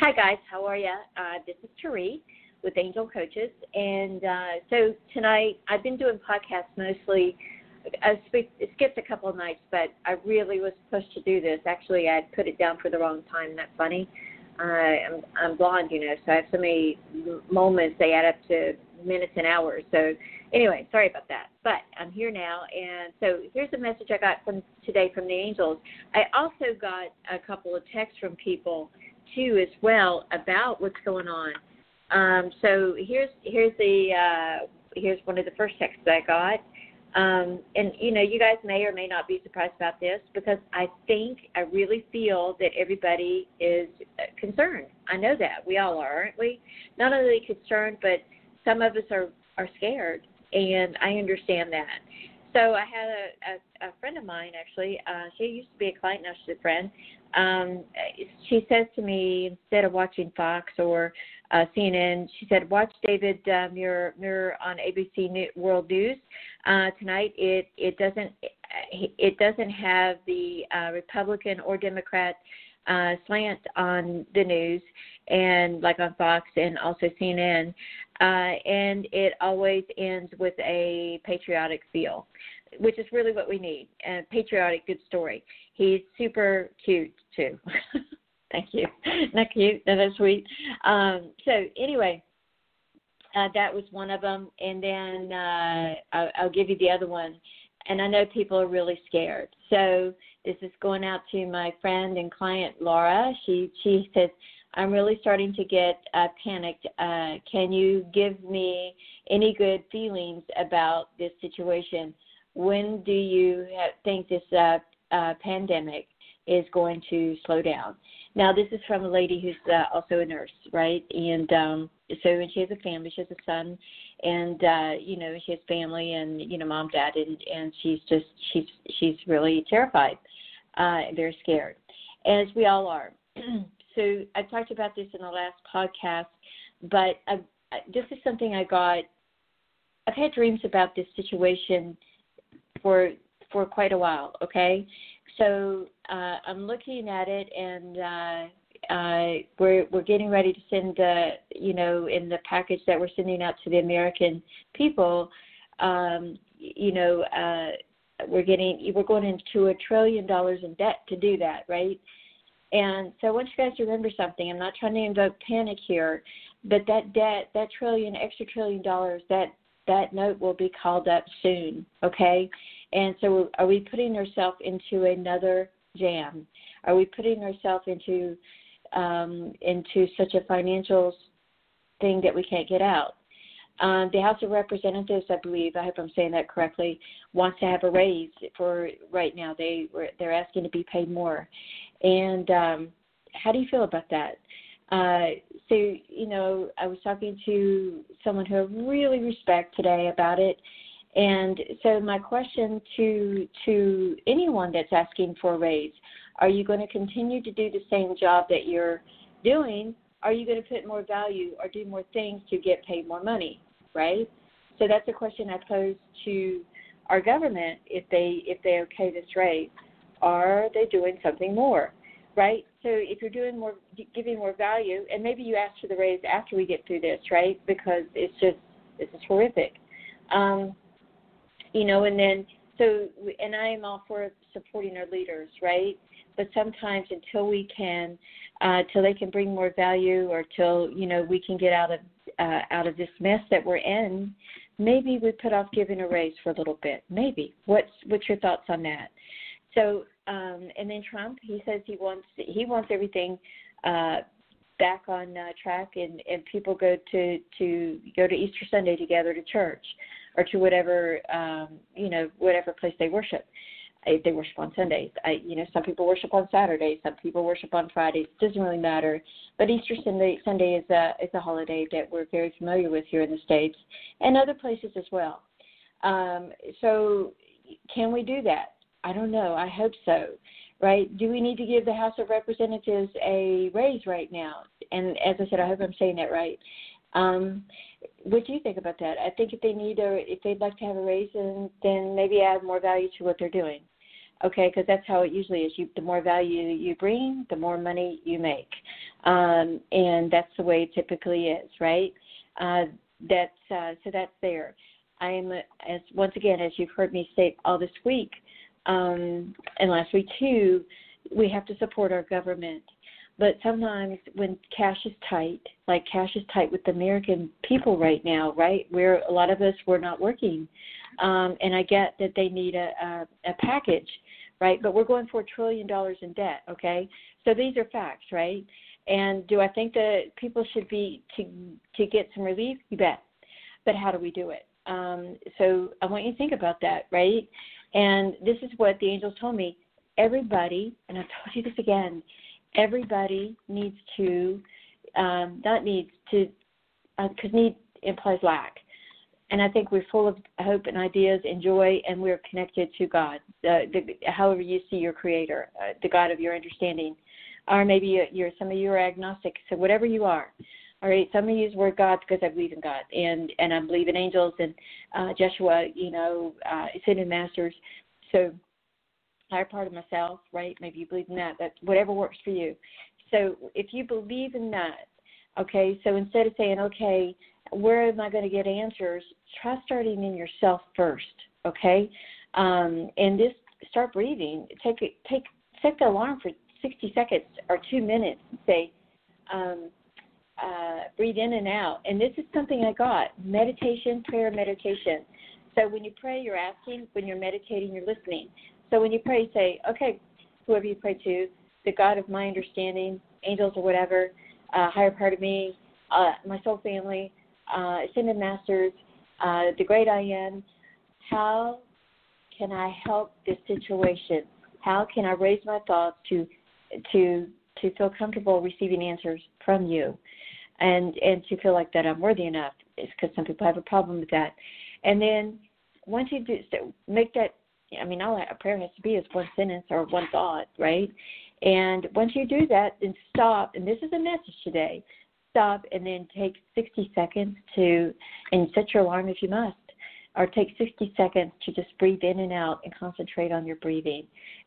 Hi, guys. How are you? Uh, this is Therese with Angel Coaches. And uh, so tonight, I've been doing podcasts mostly. I skipped a couple of nights, but I really was supposed to do this. Actually, I put it down for the wrong time. That's funny. Uh, I'm, I'm blonde, you know, so I have so many moments, they add up to minutes and hours. So, anyway, sorry about that. But I'm here now. And so here's a message I got from today from the angels. I also got a couple of texts from people too as well about what's going on. Um, so here's here's the uh, here's one of the first texts I got. Um, and you know, you guys may or may not be surprised about this because I think I really feel that everybody is concerned. I know that we all are, aren't we? Not only concerned, but some of us are are scared, and I understand that. So I had a, a, a friend of mine actually. Uh, she used to be a client, now she's a friend. Um, she says to me instead of watching Fox or uh, CNN, she said, "Watch David uh, Muir, Muir on ABC World News uh, tonight. It it doesn't it doesn't have the uh, Republican or Democrat." Uh, slant on the news and like on Fox and also CNN, uh, and it always ends with a patriotic feel which is really what we need. A patriotic, good story. He's super cute too. Thank you. Not cute. No, that's sweet. Um, so anyway, uh, that was one of them, and then uh, I'll, I'll give you the other one. And I know people are really scared. So this is going out to my friend and client Laura. She she says, "I'm really starting to get uh, panicked. Uh, can you give me any good feelings about this situation?" when do you think this uh, uh, pandemic is going to slow down? Now, this is from a lady who's uh, also a nurse, right? And um, so, and she has a family. She has a son, and uh, you know, she has family, and you know, mom, dad, and and she's just she's she's really terrified, uh, very scared, as we all are. so, I talked about this in the last podcast, but I, this is something I got. I've had dreams about this situation for for quite a while. Okay, so uh, I'm looking at it, and uh, uh, we're we're getting ready to send the you know in the package that we're sending out to the American people. Um, you know, uh, we're getting we're going into a trillion dollars in debt to do that, right? And so I want you guys to remember something. I'm not trying to invoke panic here, but that debt, that trillion, extra trillion dollars, that that note will be called up soon, okay? And so are we putting ourselves into another jam? Are we putting ourselves into um, into such a financial thing that we can't get out? Um, the House of Representatives, I believe, I hope I'm saying that correctly, wants to have a raise for right now. They they're asking to be paid more, and um, how do you feel about that? Uh, so, you know, I was talking to someone who I really respect today about it. And so my question to to anyone that's asking for a raise, are you going to continue to do the same job that you're doing? Are you going to put more value or do more things to get paid more money, right? So that's a question I pose to our government if they if they okay this raise. Are they doing something more? right? So if you're doing more, giving more value, and maybe you ask for the raise after we get through this, right? Because it's just this is horrific, um, you know. And then so, and I am all for supporting our leaders, right? But sometimes until we can, uh, till they can bring more value, or till you know we can get out of uh, out of this mess that we're in, maybe we put off giving a raise for a little bit. Maybe. What's what's your thoughts on that? So um, and then Trump, he says he wants he wants everything uh, back on uh, track, and and people go to to go to Easter Sunday together to church, or to whatever um, you know whatever place they worship. They worship on Sundays. I, you know, some people worship on Saturdays. Some people worship on Fridays. It doesn't really matter. But Easter Sunday Sunday is a is a holiday that we're very familiar with here in the states and other places as well. Um, so, can we do that? I don't know. I hope so. Right? Do we need to give the House of Representatives a raise right now? And as I said, I hope I'm saying that right. Um, what do you think about that? I think if they need a, if they'd like to have a raise, then, then maybe add more value to what they're doing. Okay, because that's how it usually is. You, the more value you bring, the more money you make. um, and that's the way it typically is, right? Uh, that's uh, so that's there. I am as once again, as you've heard me say all this week um, and lastly, too, we have to support our government. But sometimes when cash is tight, like cash is tight with the American people right now, right? Where a lot of us we're not working, um, and I get that they need a, a, a package, right? But we're going for a trillion dollars in debt, okay? So these are facts, right? And do I think that people should be to to get some relief? You bet. But how do we do it? Um, so I want you to think about that, right? And this is what the angels told me. Everybody, and I've told you this again, everybody needs to, um, not needs to, because uh, need implies lack. And I think we're full of hope and ideas and joy, and we're connected to God, the, the, however you see your Creator, uh, the God of your understanding. Or maybe you're some of you are agnostic, so whatever you are, all right, some of you use word God because I believe in God and and I believe in angels and uh, Joshua, you know, uh, ascended masters. So higher part of myself, right? Maybe you believe in that. That whatever works for you. So if you believe in that, okay. So instead of saying, okay, where am I going to get answers? Try starting in yourself first, okay? Um, and just start breathing. Take take set the alarm for 60 seconds or two minutes and say. Um, uh, breathe in and out. And this is something I got meditation, prayer, meditation. So when you pray, you're asking. When you're meditating, you're listening. So when you pray, say, okay, whoever you pray to, the God of my understanding, angels or whatever, uh, higher part of me, uh, my soul family, uh, ascended masters, uh, the great I am. How can I help this situation? How can I raise my thoughts to to to feel comfortable receiving answers from you? And and to feel like that I'm worthy enough is because some people have a problem with that. And then once you do make that, I mean, all a prayer has to be is one sentence or one thought, right? And once you do that, then stop. And this is a message today. Stop and then take 60 seconds to, and set your alarm if you must, or take 60 seconds to just breathe in and out and concentrate on your breathing.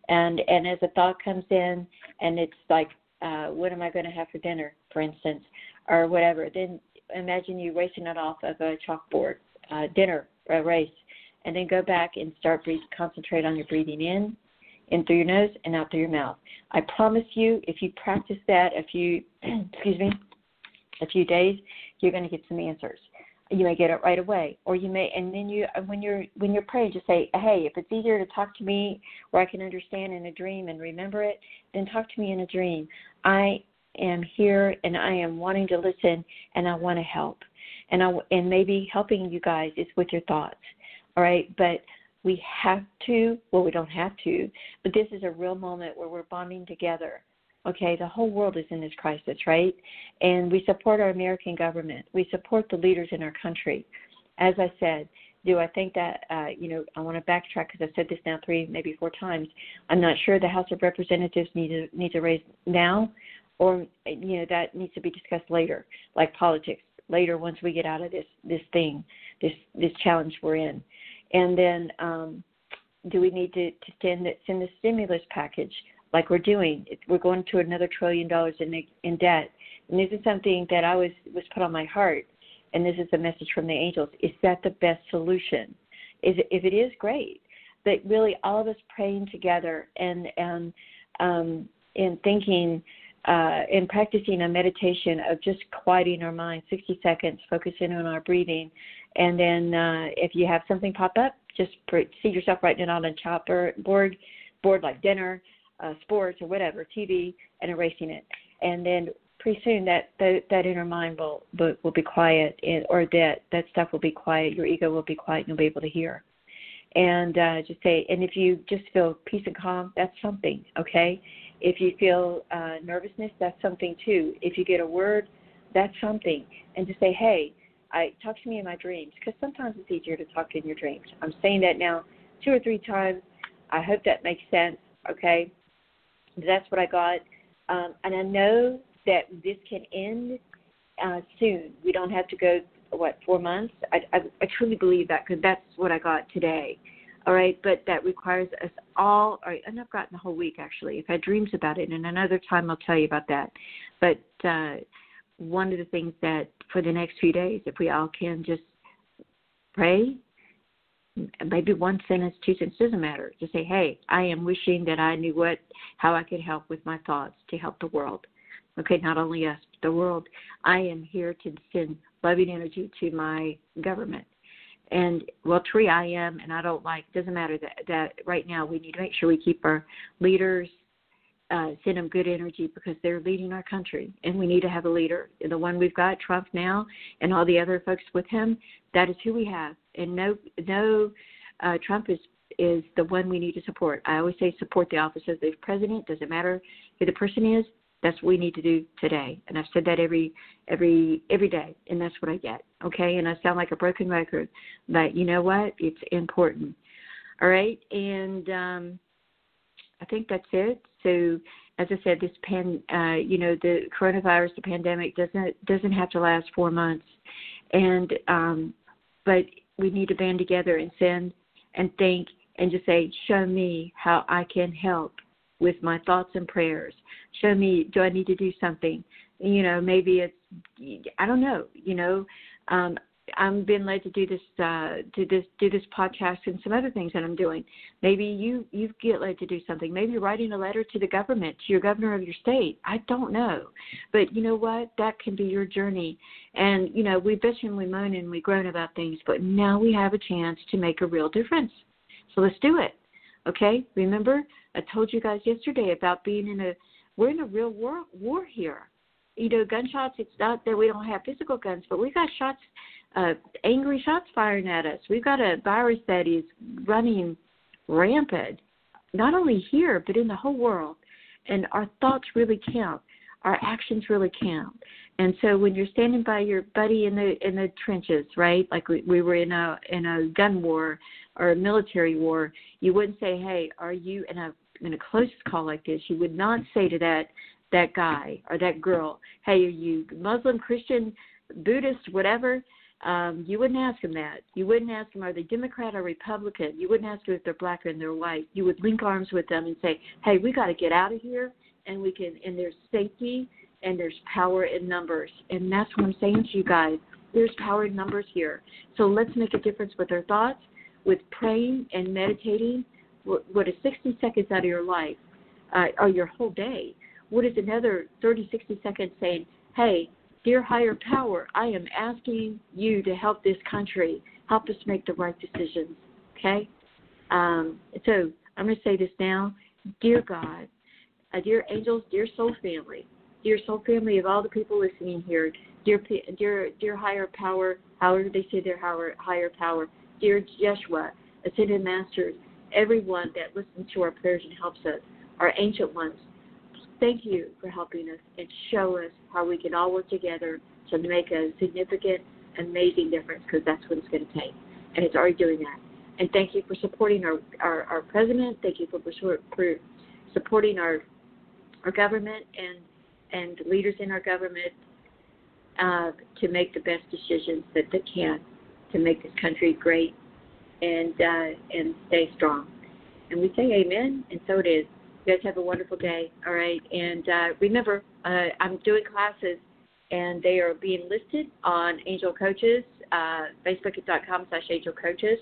And and as a thought comes in, and it's like, uh, what am I going to have for dinner, for instance? Or whatever, then imagine you racing it off of a chalkboard, uh, dinner a race, and then go back and start breathe, concentrate on your breathing in, in through your nose and out through your mouth. I promise you, if you practice that a few, excuse me, a few days, you're going to get some answers. You may get it right away, or you may, and then you, when you're when you're praying, just say, "Hey, if it's easier to talk to me, where I can understand in a dream and remember it, then talk to me in a dream. I am here and I am wanting to listen and I want to help. And I and maybe helping you guys is with your thoughts. All right, but we have to, well we don't have to, but this is a real moment where we're bonding together. Okay, the whole world is in this crisis, right? And we support our American government. We support the leaders in our country. As I said, do I think that uh, you know I want to backtrack because I've said this now three, maybe four times. I'm not sure the House of Representatives need to need to raise now or you know that needs to be discussed later, like politics later once we get out of this this thing, this this challenge we're in, and then um, do we need to, to send send the stimulus package like we're doing? We're going to another trillion dollars in in debt, and this is something that I was was put on my heart, and this is a message from the angels. Is that the best solution? Is if it is great, but really all of us praying together and and um, and thinking uh, in practicing a meditation of just quieting our mind, 60 seconds, focusing on our breathing, and then uh, if you have something pop up, just see yourself writing it on a chopper board, board like dinner, uh, sports or whatever, TV, and erasing it, and then pretty soon that that, that inner mind will, will will be quiet, and, or that that stuff will be quiet. Your ego will be quiet, and you'll be able to hear. And uh, just say, and if you just feel peace and calm, that's something, okay? If you feel uh, nervousness, that's something too. If you get a word, that's something. And to say, hey, I talk to me in my dreams, because sometimes it's easier to talk in your dreams. I'm saying that now two or three times. I hope that makes sense. Okay, that's what I got, um, and I know that this can end uh, soon. We don't have to go what four months. I, I, I truly believe that because that's what I got today. All right, but that requires us all. All right, and I've gotten the whole week actually. I've had dreams about it, and another time I'll tell you about that. But uh, one of the things that for the next few days, if we all can just pray, maybe one sentence, two sentences doesn't matter. Just say, "Hey, I am wishing that I knew what how I could help with my thoughts to help the world." Okay, not only us, but the world. I am here to send loving energy to my government. And well, tree I am, and I don't like. Doesn't matter that that right now we need to make sure we keep our leaders, uh, send them good energy because they're leading our country, and we need to have a leader. And the one we've got, Trump now, and all the other folks with him, that is who we have. And no, no, uh, Trump is is the one we need to support. I always say support the office of the president. Doesn't matter who the person is. That's what we need to do today. And I've said that every every every day, and that's what I get. Okay, and I sound like a broken record, but you know what? It's important. All right, and um, I think that's it. So as I said, this pan, uh, you know, the coronavirus, the pandemic doesn't doesn't have to last four months, and um, but we need to band together and send and think and just say, show me how I can help with my thoughts and prayers. Show me, do I need to do something? You know, maybe it's, I don't know. You know, um, I'm being led to do this, uh, to this, do this podcast and some other things that I'm doing. Maybe you you get led to do something. Maybe writing a letter to the government, to your governor of your state. I don't know, but you know what? That can be your journey. And you know, we bitch and we moan and we groan about things, but now we have a chance to make a real difference. So let's do it. Okay? Remember, I told you guys yesterday about being in a we're in a real war war here. You know, gunshots. It's not that we don't have physical guns, but we've got shots, uh, angry shots firing at us. We've got a virus that is running rampant, not only here but in the whole world. And our thoughts really count. Our actions really count. And so when you're standing by your buddy in the in the trenches, right? Like we, we were in a in a gun war or a military war, you wouldn't say, "Hey, are you in a in a close call like this, you would not say to that that guy or that girl, "Hey, are you Muslim, Christian, Buddhist, whatever?" Um, you wouldn't ask them that. You wouldn't ask them are they Democrat or Republican. You wouldn't ask them if they're black or they're white. You would link arms with them and say, "Hey, we got to get out of here, and we can." And there's safety and there's power in numbers, and that's what I'm saying to you guys. There's power in numbers here. So let's make a difference with our thoughts, with praying and meditating, what is 60 seconds out of your life uh, or your whole day? What is another 30, 60 seconds saying, hey, dear higher power, I am asking you to help this country, help us make the right decisions. Okay? Um, so I'm going to say this now. Dear God, uh, dear angels, dear soul family, dear soul family of all the people listening here, dear, dear, dear higher power, however they say their higher, higher power, dear Yeshua, ascended masters, everyone that listens to our prayers and helps us, our ancient ones. Thank you for helping us and show us how we can all work together to make a significant, amazing difference because that's what it's going to take. And it's already doing that. And thank you for supporting our, our, our president. Thank you for, for supporting our, our government and, and leaders in our government uh, to make the best decisions that they can to make this country great and uh, and stay strong. And we say amen, and so it is. You guys have a wonderful day, all right? And uh, remember, uh, I'm doing classes, and they are being listed on Angel Coaches, uh, facebook.com slash Angel Coaches,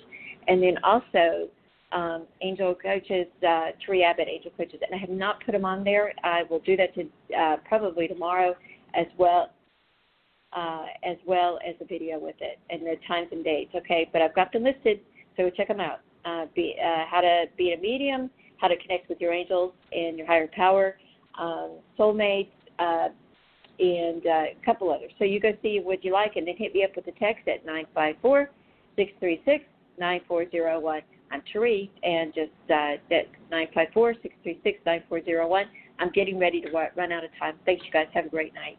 and then also um, Angel Coaches, uh, Tree Abbott Angel Coaches. And I have not put them on there. I will do that to, uh, probably tomorrow as well. Uh, as well as a video with it and the times and dates, okay? But I've got them listed, so check them out. Uh, be, uh, how to be a medium, how to connect with your angels and your higher power, um, soulmates, uh, and uh, a couple others. So you go see what you like and then hit me up with a text at 954 636 9401. I'm Therese, and just uh, that 954 636 9401. I'm getting ready to run out of time. Thanks, you guys. Have a great night.